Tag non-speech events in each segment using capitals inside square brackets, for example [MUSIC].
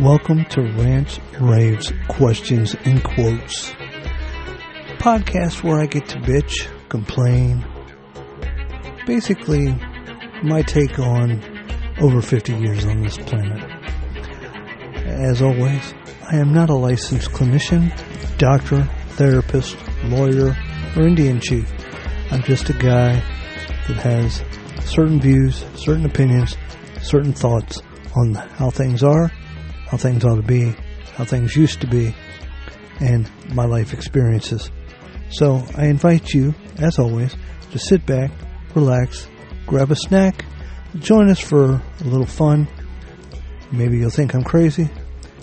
Welcome to Rants, Raves, Questions, and Quotes. Podcast where I get to bitch, complain. Basically, my take on over 50 years on this planet. As always, I am not a licensed clinician, doctor, therapist, lawyer, or Indian chief. I'm just a guy that has certain views, certain opinions, certain thoughts on how things are, how things ought to be, how things used to be, and my life experiences. So I invite you, as always, to sit back, relax, grab a snack, join us for a little fun. Maybe you'll think I'm crazy.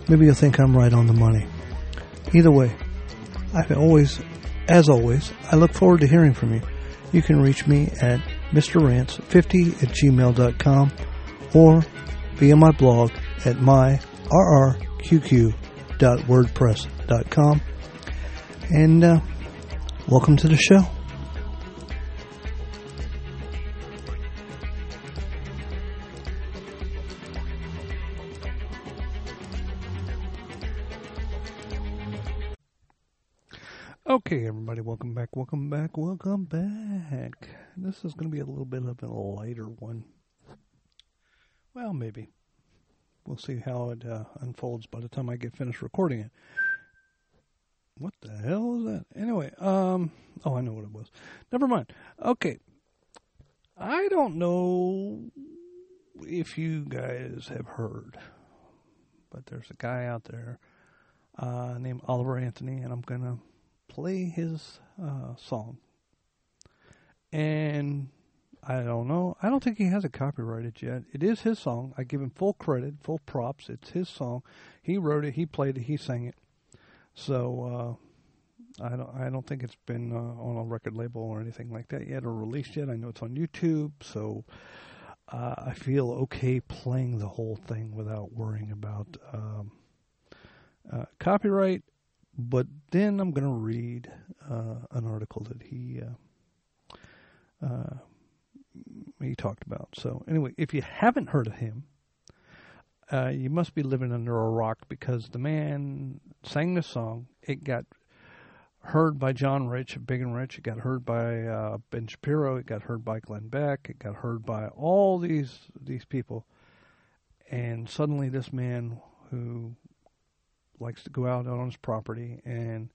Maybe you'll think I'm right on the money. Either way, I always, as always, I look forward to hearing from you. You can reach me at mrrants50 at gmail.com or via my blog at myrrqq.wordpress.com. And uh, welcome to the show. Okay, everybody, welcome back, welcome back, welcome back. This is going to be a little bit of a lighter one. Well, maybe. We'll see how it uh, unfolds by the time I get finished recording it. What the hell is that? Anyway, um, oh, I know what it was. Never mind. Okay. I don't know if you guys have heard, but there's a guy out there uh, named Oliver Anthony, and I'm going to play his uh, song. And I don't know. I don't think he has it copyrighted yet. It is his song. I give him full credit, full props. It's his song. He wrote it. He played it. He sang it. So uh, I don't. I don't think it's been uh, on a record label or anything like that yet, or released yet. I know it's on YouTube. So uh, I feel okay playing the whole thing without worrying about um, uh, copyright but then I'm going to read uh, an article that he uh, uh, he talked about. So anyway, if you haven't heard of him, uh, you must be living under a rock because the man sang the song. It got heard by John Rich, Big and Rich. It got heard by uh, Ben Shapiro. It got heard by Glenn Beck. It got heard by all these these people. And suddenly, this man who likes to go out on his property and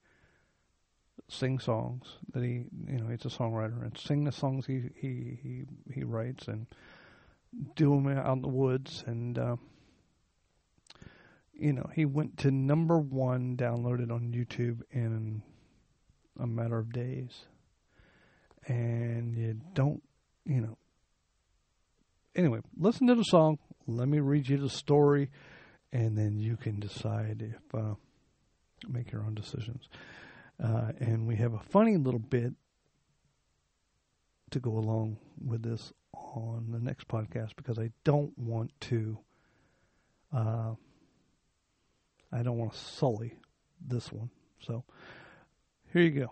sing songs that he you know he's a songwriter and sing the songs he he he, he writes and do them out in the woods. And uh, you know he went to number one downloaded on YouTube in a matter of days. And you don't you know. Anyway listen to the song. Let me read you the story and then you can decide if uh, make your own decisions. Uh, and we have a funny little bit to go along with this on the next podcast because I don't want to. Uh, I don't want to sully this one. So here you go.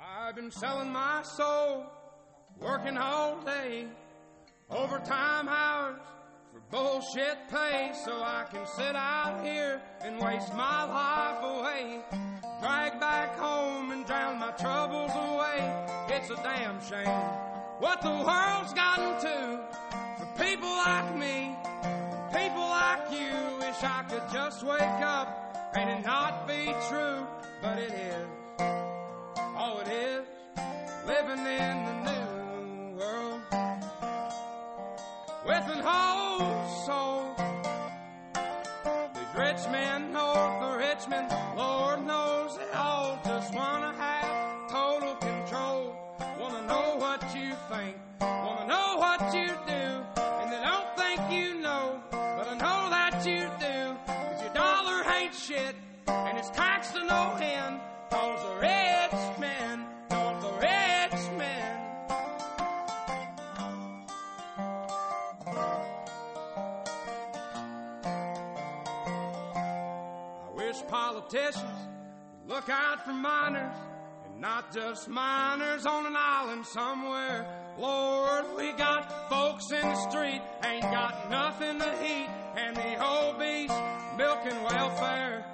I've been selling my soul, working all day, overtime hours for bullshit pay so I can sit out here and waste my life away. Drag back home and drown my troubles away. It's a damn shame what the world's gotten to for people like me, people like you. Wish I could just wake up and it not be true, but it is. Oh, it is living in the new world with an whole soul. These rich men oh, north of men, Lord knows politicians. Look out for miners, and not just miners on an island somewhere. Lord, we got folks in the street, ain't got nothing to eat, and the obese milking welfare.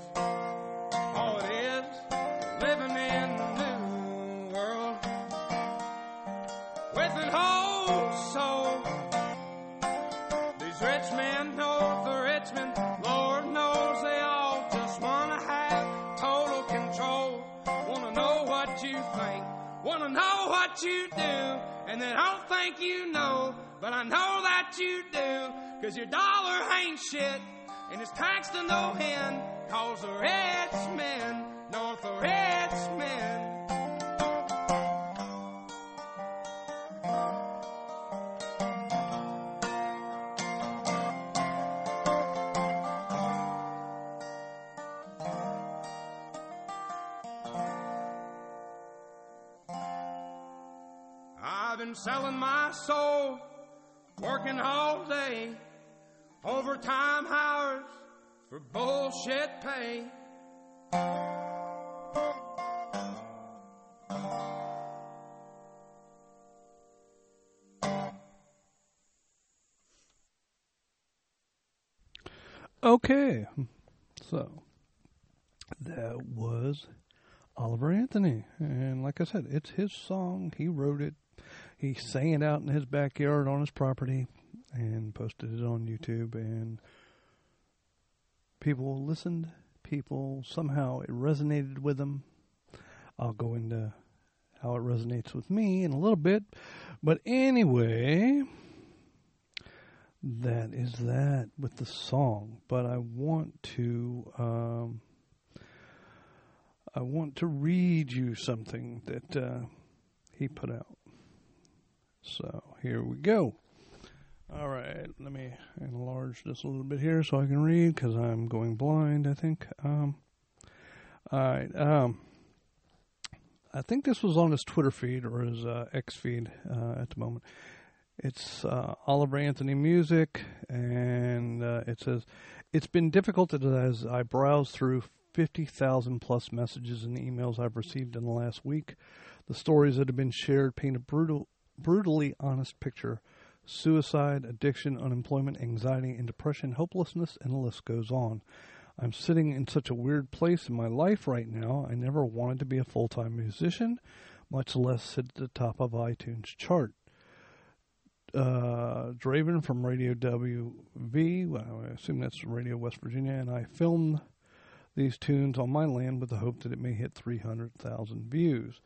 What you do, and they don't think you know, but I know that you do, cause your dollar ain't shit, and it's taxed to no end, cause the rich men selling my soul, working all day, overtime hours for bullshit pay. Okay, so that was Oliver Anthony, and like I said, it's his song. He wrote it. He sang it out in his backyard on his property, and posted it on YouTube. And people listened. People somehow it resonated with them. I'll go into how it resonates with me in a little bit, but anyway that is that with the song. But I want to um, I want to read you something that uh, he put out. So here we go. All right, let me enlarge this a little bit here so I can read because I'm going blind. I think. Um, all right. Um, I think this was on his Twitter feed or his uh, X feed uh, at the moment. It's uh, Oliver Anthony Music, and uh, it says, It's been difficult as I browse through 50,000 plus messages and emails I've received in the last week. The stories that have been shared paint a brutal, brutally honest picture suicide, addiction, unemployment, anxiety, and depression, hopelessness, and the list goes on. I'm sitting in such a weird place in my life right now. I never wanted to be a full time musician, much less sit at the top of iTunes chart uh, Draven from Radio WV. Well, I assume that's Radio West Virginia, and I filmed these tunes on my land with the hope that it may hit 300,000 views.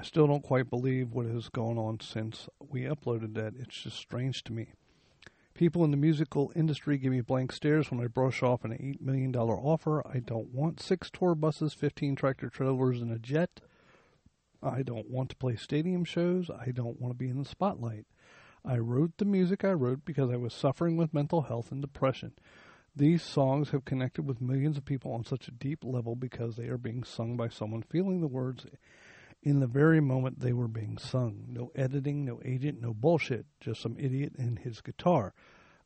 I still don't quite believe what has gone on since we uploaded that. It's just strange to me. People in the musical industry give me blank stares when I brush off an $8 million offer. I don't want six tour buses, 15 tractor trailers, and a jet. I don't want to play stadium shows. I don't want to be in the spotlight. I wrote the music I wrote because I was suffering with mental health and depression. These songs have connected with millions of people on such a deep level because they are being sung by someone feeling the words in the very moment they were being sung. No editing, no agent, no bullshit. Just some idiot and his guitar.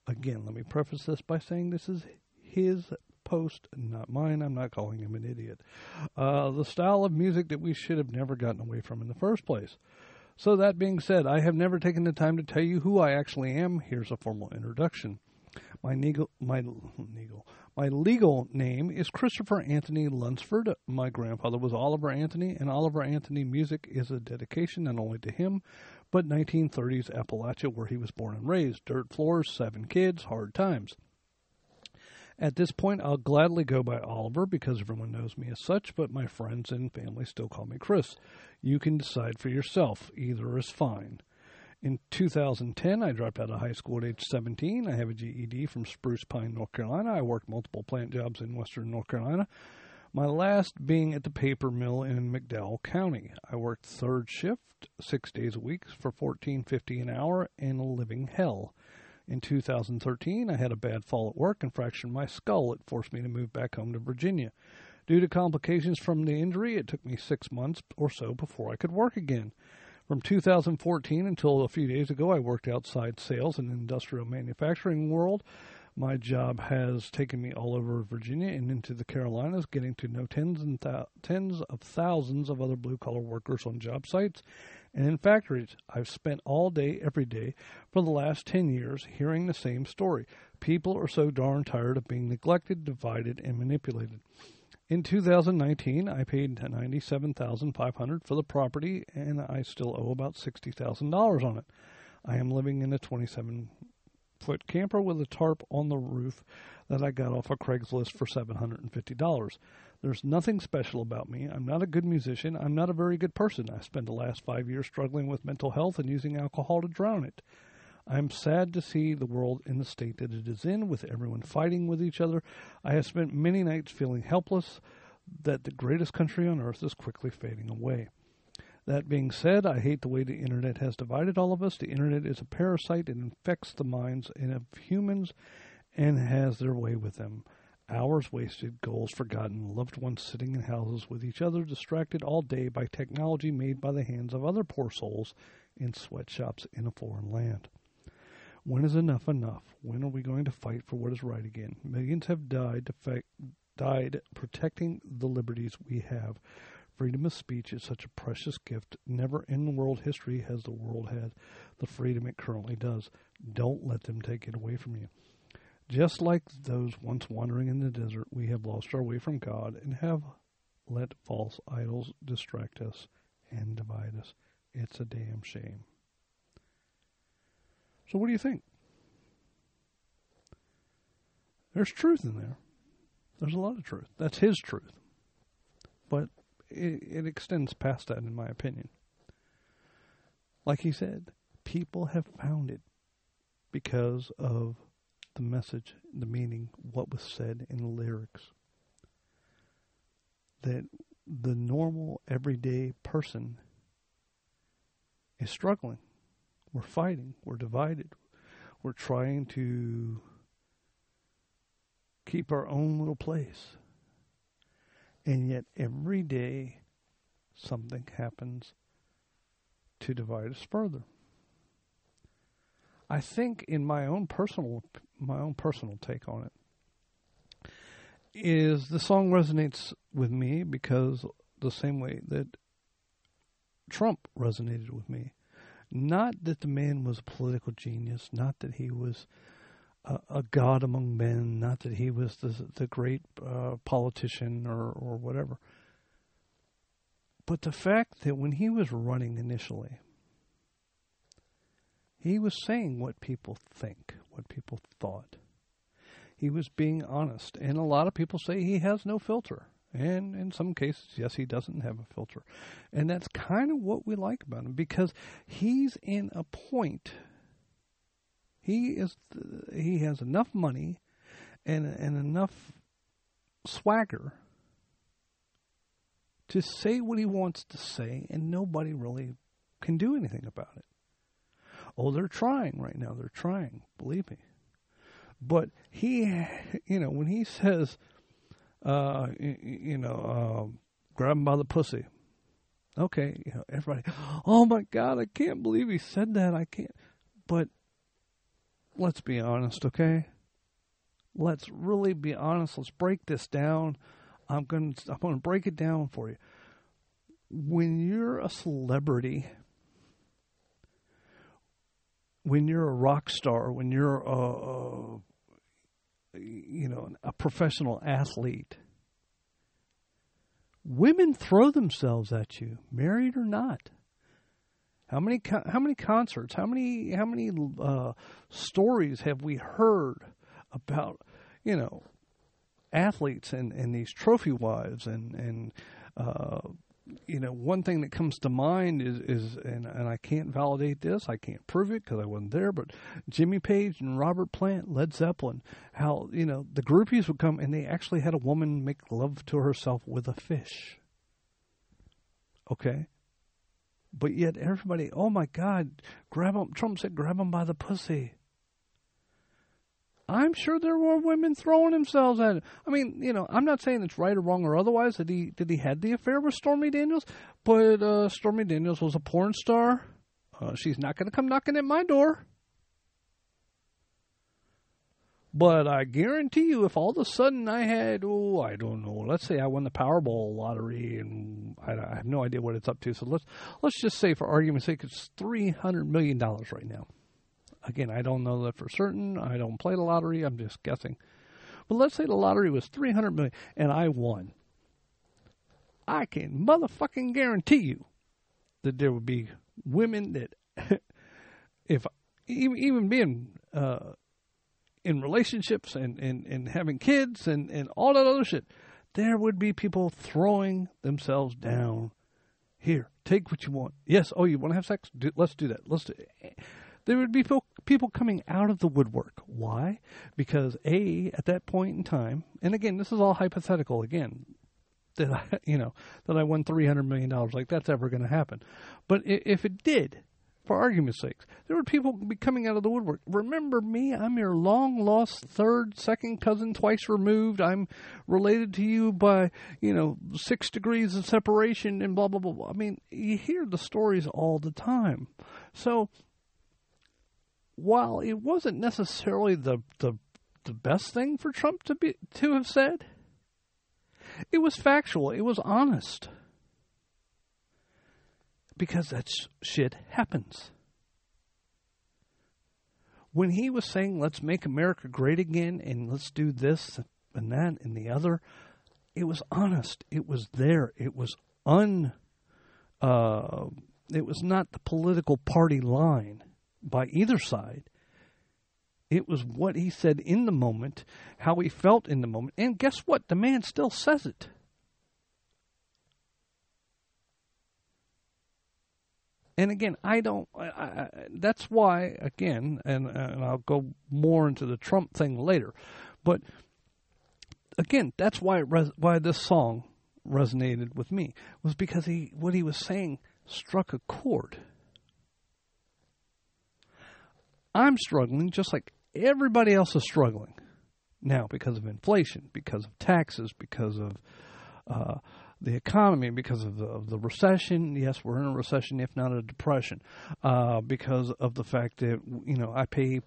Again, let me preface this by saying this is his post, not mine. I'm not calling him an idiot. Uh, the style of music that we should have never gotten away from in the first place. So, that being said, I have never taken the time to tell you who I actually am. Here's a formal introduction. My legal, my legal, my legal name is Christopher Anthony Lunsford. My grandfather was Oliver Anthony, and Oliver Anthony music is a dedication not only to him, but 1930s Appalachia, where he was born and raised. Dirt floors, seven kids, hard times. At this point, I'll gladly go by Oliver because everyone knows me as such, but my friends and family still call me Chris. You can decide for yourself. Either is fine. In 2010, I dropped out of high school at age 17. I have a GED from Spruce Pine, North Carolina. I worked multiple plant jobs in western North Carolina. My last being at the paper mill in McDowell County. I worked third shift, six days a week for fourteen fifty an hour in a living hell. In 2013, I had a bad fall at work and fractured my skull. It forced me to move back home to Virginia. Due to complications from the injury, it took me six months or so before I could work again. From 2014 until a few days ago, I worked outside sales and industrial manufacturing world. My job has taken me all over Virginia and into the Carolinas, getting to know tens and th- tens of thousands of other blue collar workers on job sites and in factories. I've spent all day, every day, for the last 10 years hearing the same story. People are so darn tired of being neglected, divided, and manipulated. In 2019, I paid 97500 for the property, and I still owe about $60,000 on it. I am living in a 27 foot camper with a tarp on the roof that I got off of Craigslist for $750. There's nothing special about me. I'm not a good musician. I'm not a very good person. I spent the last five years struggling with mental health and using alcohol to drown it. I'm sad to see the world in the state that it is in, with everyone fighting with each other. I have spent many nights feeling helpless that the greatest country on earth is quickly fading away. That being said, I hate the way the internet has divided all of us. The internet is a parasite. It infects the minds of humans and has their way with them. Hours wasted, goals forgotten, loved ones sitting in houses with each other, distracted all day by technology made by the hands of other poor souls in sweatshops in a foreign land. When is enough enough? When are we going to fight for what is right again? Millions have died, died protecting the liberties we have. Freedom of speech is such a precious gift. Never in world history has the world had the freedom it currently does. Don't let them take it away from you. Just like those once wandering in the desert, we have lost our way from God and have let false idols distract us and divide us. It's a damn shame. So, what do you think? There's truth in there. There's a lot of truth. That's his truth. But it, it extends past that, in my opinion. Like he said, people have found it because of the message, the meaning, what was said in the lyrics. That the normal, everyday person is struggling. We're fighting. We're divided. We're trying to keep our own little place. And yet, every day, something happens to divide us further. I think, in my own personal my own personal take on it is the song resonates with me because the same way that Trump resonated with me. Not that the man was a political genius, not that he was a, a god among men, not that he was the, the great uh, politician or, or whatever. But the fact that when he was running initially, he was saying what people think, what people thought. He was being honest. And a lot of people say he has no filter. And in some cases, yes, he doesn't have a filter. And that's kind of what we like about him because he's in a point. He is he has enough money and and enough swagger to say what he wants to say and nobody really can do anything about it. Oh, they're trying right now. They're trying, believe me. But he, you know, when he says, uh, you, you know, uh, grab him by the pussy. Okay, you know, everybody, [GASPS] oh my God, I can't believe he said that. I can't. But let's be honest, okay? Let's really be honest. Let's break this down. I'm going to I'm going to break it down for you. When you're a celebrity, when you're a rock star, when you're a, a you know a professional athlete, women throw themselves at you, married or not. How many how many concerts? How many how many uh, stories have we heard about you know athletes and, and these trophy wives and and uh, you know, one thing that comes to mind is, is and, and I can't validate this, I can't prove it because I wasn't there, but Jimmy Page and Robert Plant, Led Zeppelin, how, you know, the groupies would come and they actually had a woman make love to herself with a fish. Okay? But yet everybody, oh my God, grab him, Trump said grab him by the pussy. I'm sure there were women throwing themselves at it. I mean, you know, I'm not saying it's right or wrong or otherwise that he did he had the affair with Stormy Daniels, but uh, Stormy Daniels was a porn star. Uh, she's not going to come knocking at my door. But I guarantee you, if all of a sudden I had, oh, I don't know, let's say I won the Powerball lottery, and I, I have no idea what it's up to. So let's let's just say, for argument's sake, it's three hundred million dollars right now. Again, I don't know that for certain. I don't play the lottery. I'm just guessing. But let's say the lottery was three hundred million, and I won. I can motherfucking guarantee you that there would be women that, [LAUGHS] if even even being uh, in relationships and, and, and having kids and, and all that other shit, there would be people throwing themselves down. Here, take what you want. Yes, oh, you want to have sex? Do, let's do that. Let's do it. There would be people coming out of the woodwork. Why? Because A, at that point in time, and again, this is all hypothetical again, that I, [LAUGHS] you know, that I won $300 million. Like that's ever going to happen. But if it did, for argument's sake. There were people be coming out of the woodwork. Remember me? I'm your long lost third, second cousin, twice removed. I'm related to you by, you know, six degrees of separation and blah, blah, blah, blah. I mean, you hear the stories all the time. So, while it wasn't necessarily the, the, the best thing for Trump to be, to have said, it was factual. It was honest because that shit happens. When he was saying, let's make America great again and let's do this and that and the other, it was honest. It was there. It was un. Uh, it was not the political party line by either side. It was what he said in the moment, how he felt in the moment. And guess what? The man still says it. and again, I don't. I, I, that's why, again, and and I'll go more into the Trump thing later, but again, that's why res, why this song resonated with me was because he what he was saying struck a chord. I'm struggling just like everybody else is struggling now because of inflation, because of taxes, because of uh, the economy because of the, of the, recession. Yes, we're in a recession, if not a depression, uh, because of the fact that you know I pay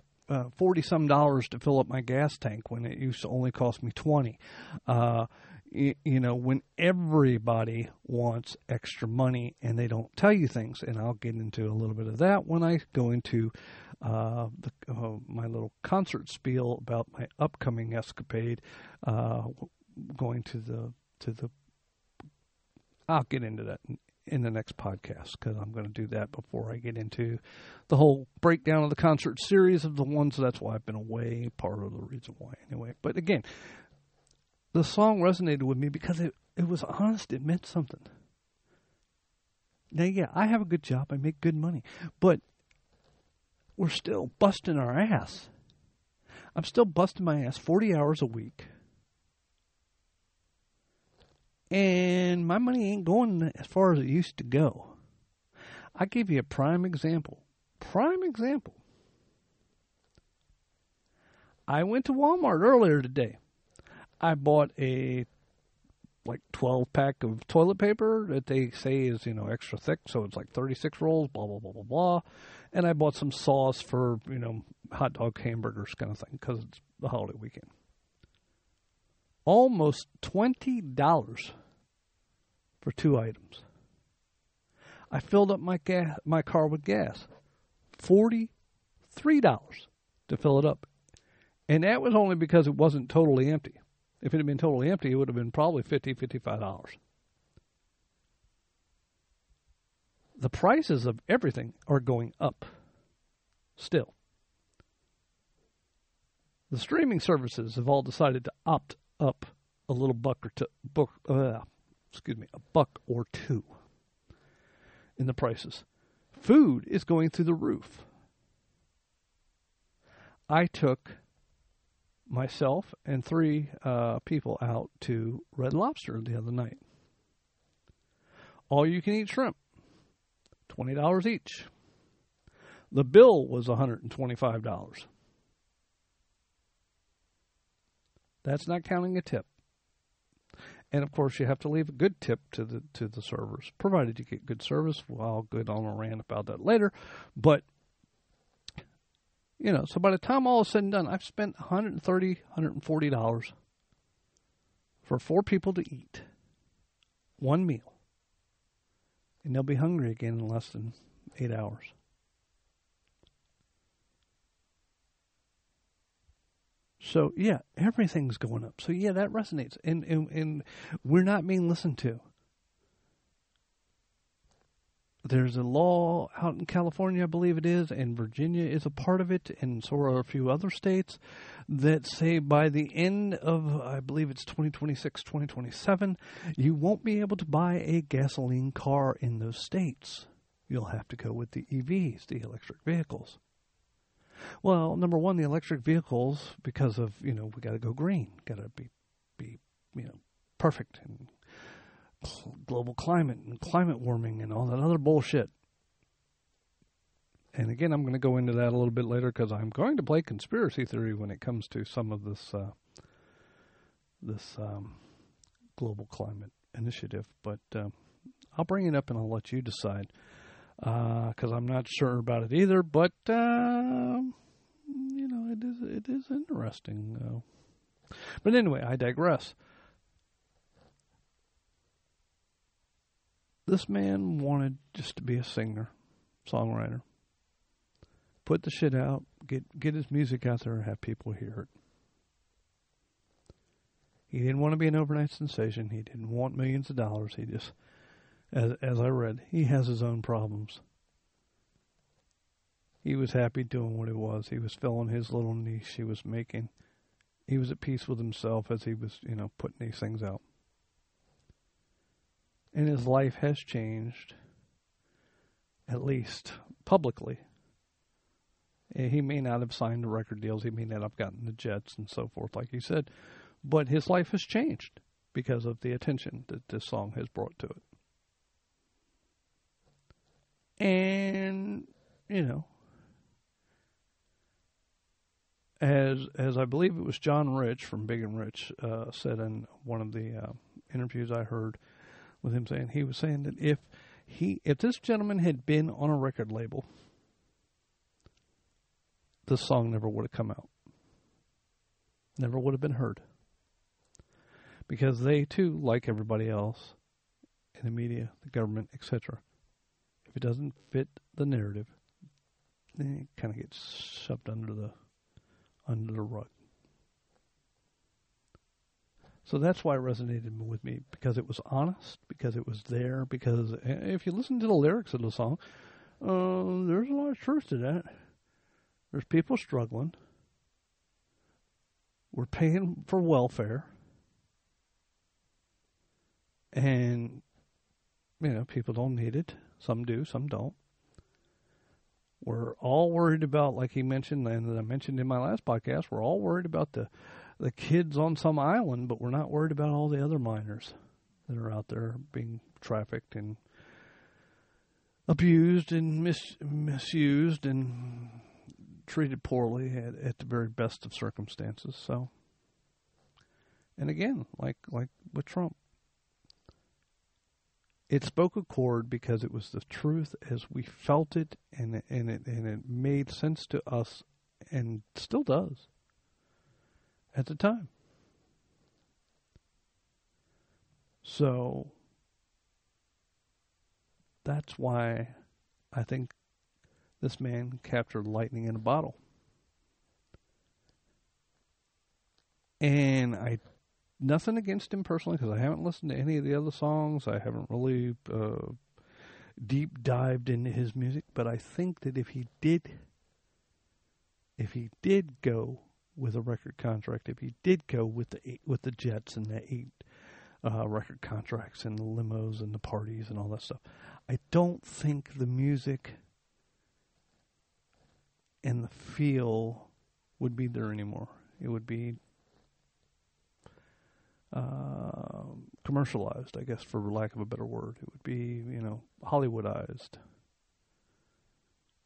forty uh, some dollars to fill up my gas tank when it used to only cost me twenty. Uh, you, you know, when everybody wants extra money and they don't tell you things, and I'll get into a little bit of that when I go into uh, the, uh, my little concert spiel about my upcoming escapade, uh, going to the to the I'll get into that in, in the next podcast because I'm going to do that before I get into the whole breakdown of the concert series of the ones. That's why I've been away. Part of the reason why, anyway. But again, the song resonated with me because it it was honest. It meant something. Now, yeah, I have a good job. I make good money, but we're still busting our ass. I'm still busting my ass 40 hours a week and my money ain't going as far as it used to go. I give you a prime example. Prime example. I went to Walmart earlier today. I bought a like 12 pack of toilet paper that they say is, you know, extra thick, so it's like 36 rolls, blah blah blah blah blah. And I bought some sauce for, you know, hot dog hamburgers kind of thing cuz it's the holiday weekend almost $20 for two items. I filled up my gas, my car with gas. $43 to fill it up. And that was only because it wasn't totally empty. If it had been totally empty, it would have been probably $50, $55. The prices of everything are going up still. The streaming services have all decided to opt up a little buck or two, uh, excuse me, a buck or two in the prices. Food is going through the roof. I took myself and three uh, people out to Red Lobster the other night. All you can eat shrimp, $20 each. The bill was $125. That's not counting a tip. And of course, you have to leave a good tip to the to the servers, provided you get good service. Well, I'll go on a rant about that later. But you know, so by the time all is said and done, I've spent 130 140 dollars for four people to eat one meal, and they'll be hungry again in less than eight hours. So yeah, everything's going up. So yeah, that resonates, and and, and we're not being listened to. There's a law out in California, I believe it is, and Virginia is a part of it, and so are a few other states that say by the end of, I believe it's 2026, 2027, you won't be able to buy a gasoline car in those states. You'll have to go with the EVs, the electric vehicles. Well, number one, the electric vehicles, because of you know we got to go green, got to be be you know perfect and global climate and climate warming and all that other bullshit. And again, I'm going to go into that a little bit later because I'm going to play conspiracy theory when it comes to some of this uh, this um, global climate initiative. But uh, I'll bring it up and I'll let you decide because uh, I'm not sure about it either. But uh, you know, it is it is interesting. But anyway, I digress. This man wanted just to be a singer, songwriter. Put the shit out, get get his music out there, and have people hear it. He didn't want to be an overnight sensation. He didn't want millions of dollars. He just as as I read, he has his own problems. He was happy doing what it was. He was filling his little niche he was making. He was at peace with himself as he was, you know, putting these things out. And his life has changed, at least publicly. He may not have signed the record deals, he may not have gotten the jets and so forth, like he said, but his life has changed because of the attention that this song has brought to it. And, you know, as as I believe it was John Rich from Big and Rich uh, said in one of the uh, interviews I heard with him saying he was saying that if he if this gentleman had been on a record label, this song never would have come out, never would have been heard, because they too, like everybody else in the media, the government, etc., if it doesn't fit the narrative, then it kind of gets shoved under the under the rug. So that's why it resonated with me because it was honest, because it was there. Because if you listen to the lyrics of the song, uh, there's a lot of truth to that. There's people struggling. We're paying for welfare. And, you know, people don't need it. Some do, some don't. We're all worried about, like he mentioned, and I mentioned in my last podcast, we're all worried about the the kids on some island, but we're not worried about all the other minors that are out there being trafficked and abused and mis- misused and treated poorly at, at the very best of circumstances. So, and again, like like with Trump, it spoke a chord because it was the truth as we felt it and and it and it made sense to us and still does at the time. So that's why I think this man captured lightning in a bottle. And I nothing against him personally because I haven't listened to any of the other songs. I haven't really uh, deep dived into his music, but I think that if he did, if he did go with a record contract, if he did go with the eight, with the Jets and the eight uh, record contracts and the limos and the parties and all that stuff, I don't think the music and the feel would be there anymore. It would be uh, commercialized, I guess, for lack of a better word. It would be, you know, Hollywoodized.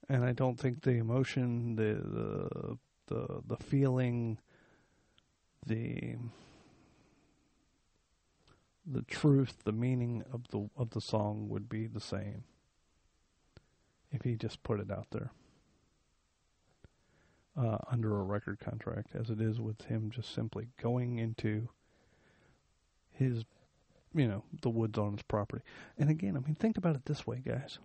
And I don't think the emotion, the the the, the feeling, the the truth, the meaning of the of the song would be the same if he just put it out there uh, under a record contract, as it is with him just simply going into his, you know, the woods on his property. And again, I mean, think about it this way, guys.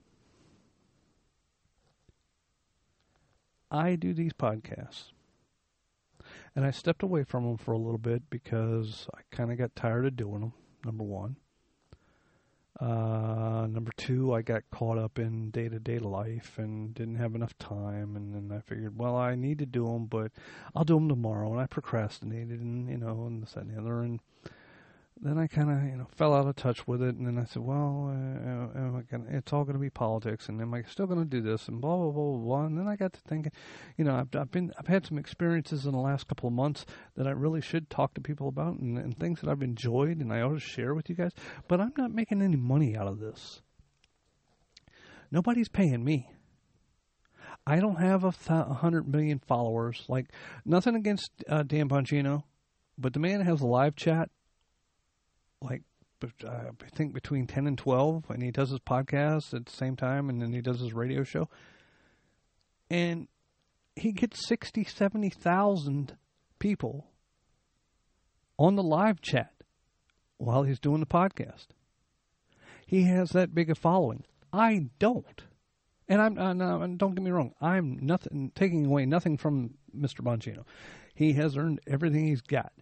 I do these podcasts. And I stepped away from them for a little bit because I kind of got tired of doing them, number one. Uh, number two, I got caught up in day to day life and didn't have enough time. And then I figured, well, I need to do them, but I'll do them tomorrow. And I procrastinated and, you know, and this and the other. And then I kind of you know fell out of touch with it, and then I said, well, uh, am I gonna, it's all going to be politics, and am I still going to do this, and blah blah blah blah blah. And then I got to thinking, you know, I've, I've been I've had some experiences in the last couple of months that I really should talk to people about, and, and things that I've enjoyed, and I ought to share with you guys. But I'm not making any money out of this. Nobody's paying me. I don't have a th- hundred million followers. Like nothing against uh, Dan Bongino, but the man has a live chat like uh, I think between 10 and 12 and he does his podcast at the same time and then he does his radio show. And he gets 60 70,000 people on the live chat while he's doing the podcast. He has that big a following. I don't. And I'm uh, don't get me wrong. I'm nothing taking away nothing from Mr. Bongino. He has earned everything he's got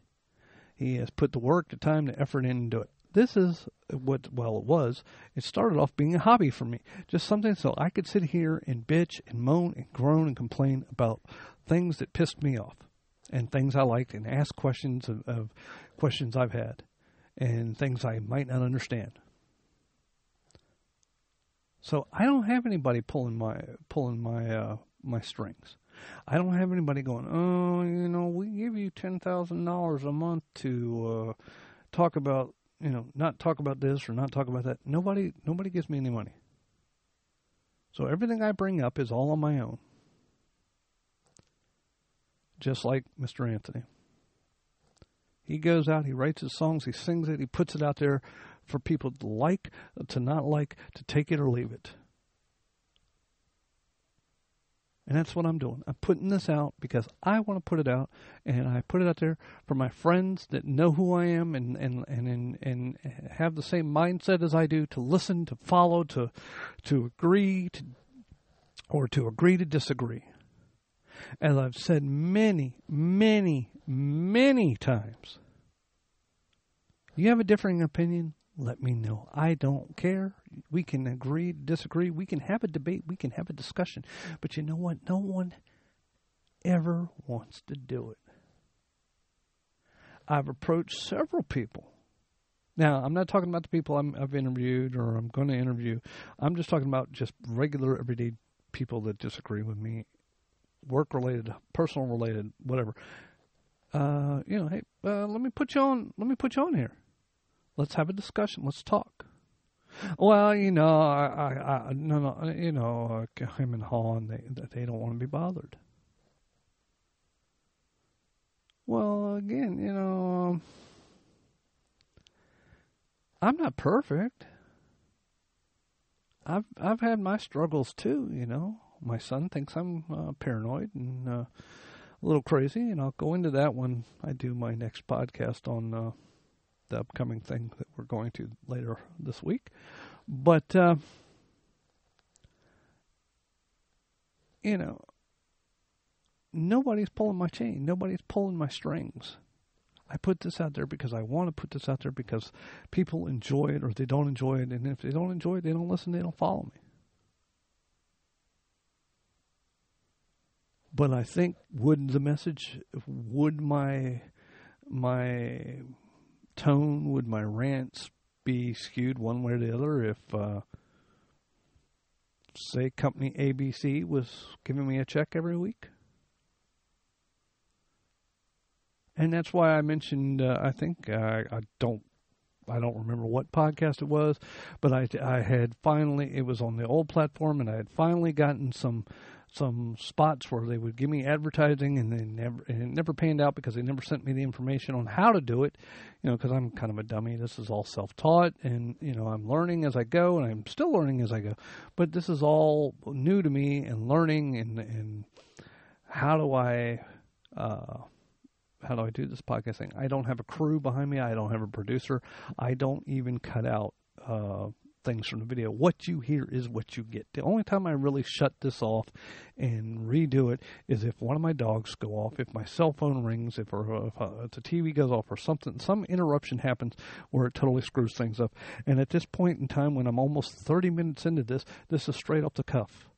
he has put the work, the time, the effort into it. This is what, well, it was. It started off being a hobby for me. Just something so I could sit here and bitch and moan and groan and complain about things that pissed me off and things I liked and ask questions of, of questions I've had and things I might not understand. So I don't have anybody pulling my pulling my uh, my strings. I don't have anybody going, oh, you know, we give you ten thousand dollars a month to uh, talk about, you know, not talk about this or not talk about that. Nobody, nobody gives me any money. So everything I bring up is all on my own. Just like Mr. Anthony. He goes out, he writes his songs, he sings it, he puts it out there for people to like, to not like, to take it or leave it. And that's what I'm doing. I'm putting this out because I want to put it out, and I put it out there for my friends that know who I am and and and and, and have the same mindset as I do to listen, to follow, to to agree, to or to agree to disagree. As I've said many, many, many times, you have a differing opinion let me know. I don't care. We can agree, disagree. We can have a debate. We can have a discussion. But you know what? No one ever wants to do it. I've approached several people. Now, I'm not talking about the people i have interviewed or I'm going to interview. I'm just talking about just regular, everyday people that disagree with me, work related, personal related, whatever. Uh, you know, hey, uh, let me put you on. Let me put you on here. Let's have a discussion. Let's talk. Well, you know, I, I, I no, no, you know, him and Han, they, they don't want to be bothered. Well, again, you know, um, I'm not perfect. I've I've had my struggles too. You know, my son thinks I'm uh, paranoid and uh, a little crazy, and I'll go into that when I do my next podcast on uh, the upcoming thing that we're going to later this week. But, uh, you know, nobody's pulling my chain. Nobody's pulling my strings. I put this out there because I want to put this out there because people enjoy it or they don't enjoy it. And if they don't enjoy it, they don't listen, they don't follow me. But I think would the message, would my my tone would my rants be skewed one way or the other if, uh, say, company ABC was giving me a check every week? And that's why I mentioned. Uh, I think uh, I don't. I don't remember what podcast it was, but I, I had finally. It was on the old platform, and I had finally gotten some some spots where they would give me advertising and they never and it never panned out because they never sent me the information on how to do it you know because i'm kind of a dummy this is all self-taught and you know i'm learning as i go and i'm still learning as i go but this is all new to me and learning and and how do i uh how do I do this podcasting? I don't have a crew behind me. I don't have a producer. I don't even cut out uh, things from the video. What you hear is what you get. The only time I really shut this off and redo it is if one of my dogs go off, if my cell phone rings, if, or, if, uh, the TV goes off, or something, some interruption happens where it totally screws things up. And at this point in time, when I'm almost 30 minutes into this, this is straight off the cuff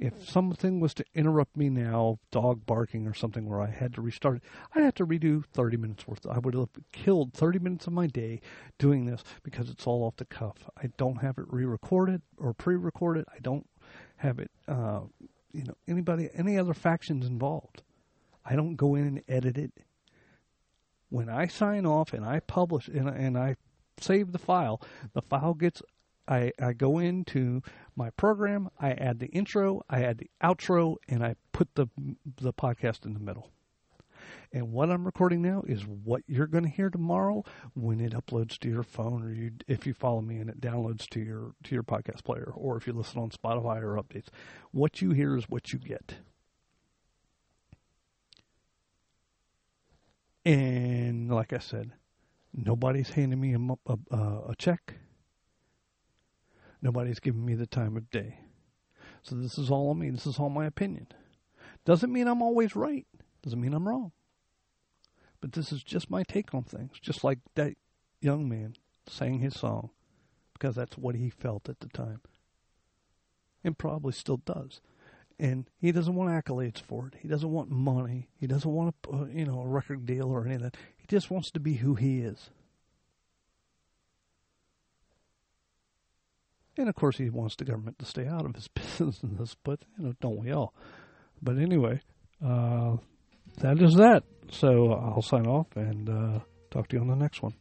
if something was to interrupt me now, dog barking or something where I had to restart it, I'd have to redo 30 minutes worth. I would have killed 30 minutes of my day doing this because it's all off the cuff. I don't have it re-recorded or pre-recorded. I don't have it, uh, you know, anybody, any other factions involved. I don't go in and edit it. When I sign off and I publish and, and I save the file, the file gets I, I go into my program, I add the intro, I add the outro, and I put the the podcast in the middle. And what I'm recording now is what you're going to hear tomorrow when it uploads to your phone, or you, if you follow me and it downloads to your to your podcast player, or if you listen on Spotify or updates. What you hear is what you get. And like I said, nobody's handing me a, a, a check Nobody's giving me the time of day. So this is all I mean. This is all my opinion. Doesn't mean I'm always right. Doesn't mean I'm wrong. But this is just my take on things. Just like that young man sang his song because that's what he felt at the time. And probably still does. And he doesn't want accolades for it. He doesn't want money. He doesn't want a, you know, a record deal or anything. He just wants to be who he is. And of course, he wants the government to stay out of his [LAUGHS] business, but you know, don't we all? But anyway, uh, that is that. So I'll sign off and uh, talk to you on the next one.